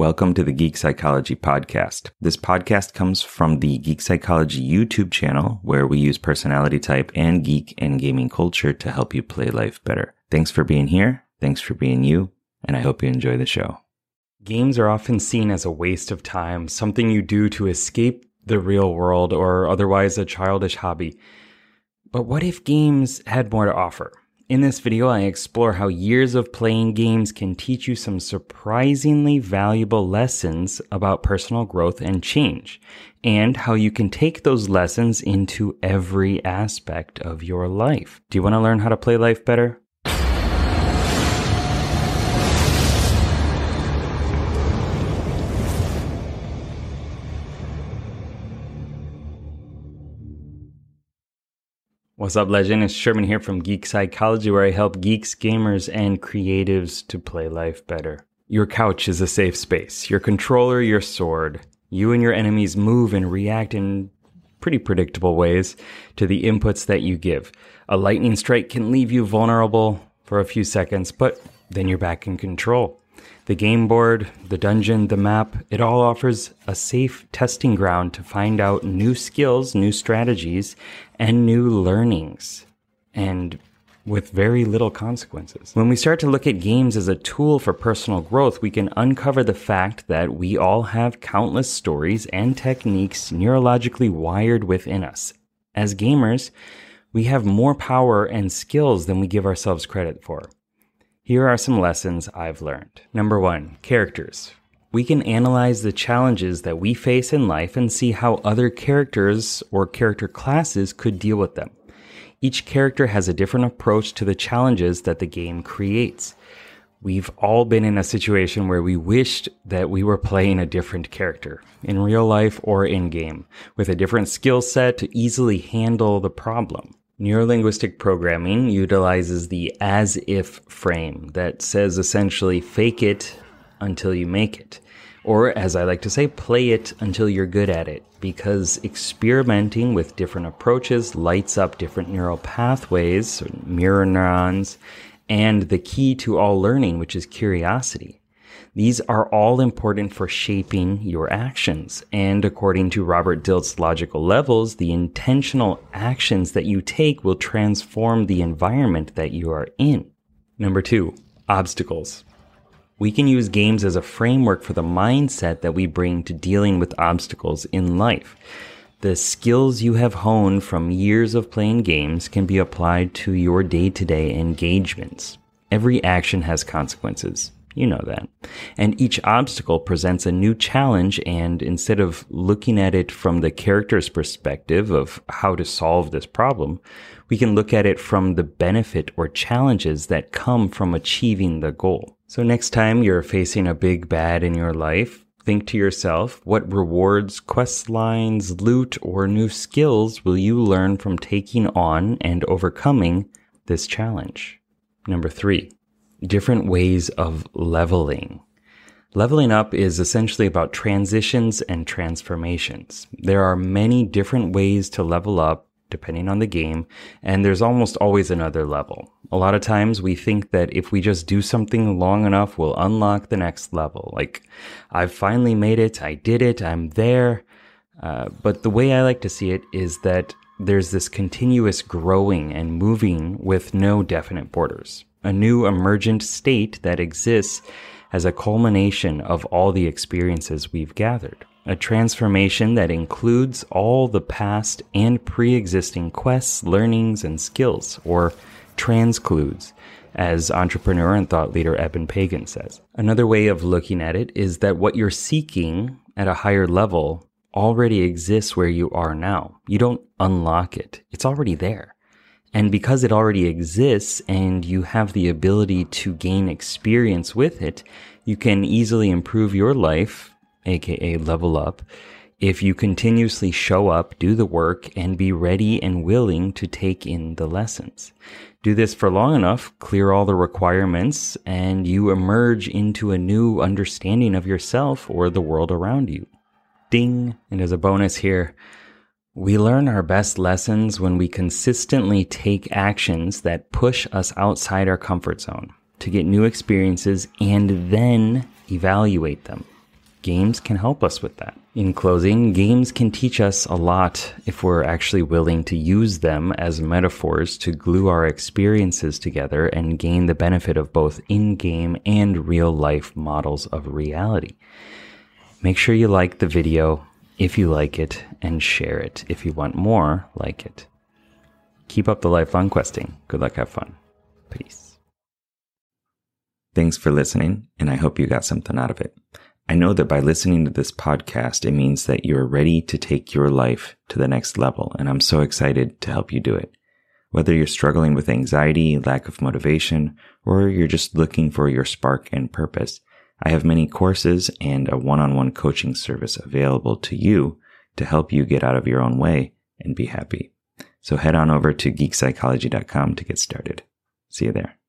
Welcome to the Geek Psychology Podcast. This podcast comes from the Geek Psychology YouTube channel, where we use personality type and geek and gaming culture to help you play life better. Thanks for being here. Thanks for being you. And I hope you enjoy the show. Games are often seen as a waste of time, something you do to escape the real world or otherwise a childish hobby. But what if games had more to offer? In this video, I explore how years of playing games can teach you some surprisingly valuable lessons about personal growth and change, and how you can take those lessons into every aspect of your life. Do you want to learn how to play life better? What's up, legend? It's Sherman here from Geek Psychology, where I help geeks, gamers, and creatives to play life better. Your couch is a safe space. Your controller, your sword. You and your enemies move and react in pretty predictable ways to the inputs that you give. A lightning strike can leave you vulnerable for a few seconds, but then you're back in control. The game board, the dungeon, the map, it all offers a safe testing ground to find out new skills, new strategies, and new learnings. And with very little consequences. When we start to look at games as a tool for personal growth, we can uncover the fact that we all have countless stories and techniques neurologically wired within us. As gamers, we have more power and skills than we give ourselves credit for. Here are some lessons I've learned. Number one, characters. We can analyze the challenges that we face in life and see how other characters or character classes could deal with them. Each character has a different approach to the challenges that the game creates. We've all been in a situation where we wished that we were playing a different character, in real life or in game, with a different skill set to easily handle the problem. Neurolinguistic programming utilizes the as if frame that says essentially fake it until you make it. Or, as I like to say, play it until you're good at it, because experimenting with different approaches lights up different neural pathways, mirror neurons, and the key to all learning, which is curiosity. These are all important for shaping your actions. And according to Robert Dilts' logical levels, the intentional actions that you take will transform the environment that you are in. Number two, obstacles. We can use games as a framework for the mindset that we bring to dealing with obstacles in life. The skills you have honed from years of playing games can be applied to your day to day engagements. Every action has consequences. You know that. And each obstacle presents a new challenge. And instead of looking at it from the character's perspective of how to solve this problem, we can look at it from the benefit or challenges that come from achieving the goal. So next time you're facing a big bad in your life, think to yourself, what rewards, quest lines, loot, or new skills will you learn from taking on and overcoming this challenge? Number three, different ways of leveling. Leveling up is essentially about transitions and transformations. There are many different ways to level up depending on the game, and there's almost always another level. A lot of times we think that if we just do something long enough, we'll unlock the next level. Like, I've finally made it, I did it, I'm there. Uh, but the way I like to see it is that there's this continuous growing and moving with no definite borders a new emergent state that exists as a culmination of all the experiences we've gathered. A transformation that includes all the past and pre existing quests, learnings, and skills, or transcludes, as entrepreneur and thought leader Eben Pagan says. Another way of looking at it is that what you're seeking at a higher level already exists where you are now. You don't unlock it, it's already there. And because it already exists and you have the ability to gain experience with it, you can easily improve your life, aka level up, if you continuously show up, do the work, and be ready and willing to take in the lessons. Do this for long enough, clear all the requirements, and you emerge into a new understanding of yourself or the world around you. Ding! And as a bonus here, we learn our best lessons when we consistently take actions that push us outside our comfort zone to get new experiences and then evaluate them. games can help us with that. In closing, games can teach us a lot if we're actually willing to use them as metaphors to glue our experiences together and gain the benefit of both in game and real life models of reality. Make sure you like the video if you like it and share it if you want more like it. Keep up the lifelong questing. Good luck, have fun. Peace. Thanks for listening, and I hope you got something out of it. I know that by listening to this podcast, it means that you're ready to take your life to the next level, and I'm so excited to help you do it. Whether you're struggling with anxiety, lack of motivation, or you're just looking for your spark and purpose, I have many courses and a one-on-one coaching service available to you to help you get out of your own way and be happy. So head on over to geekpsychology.com to get started. See you there.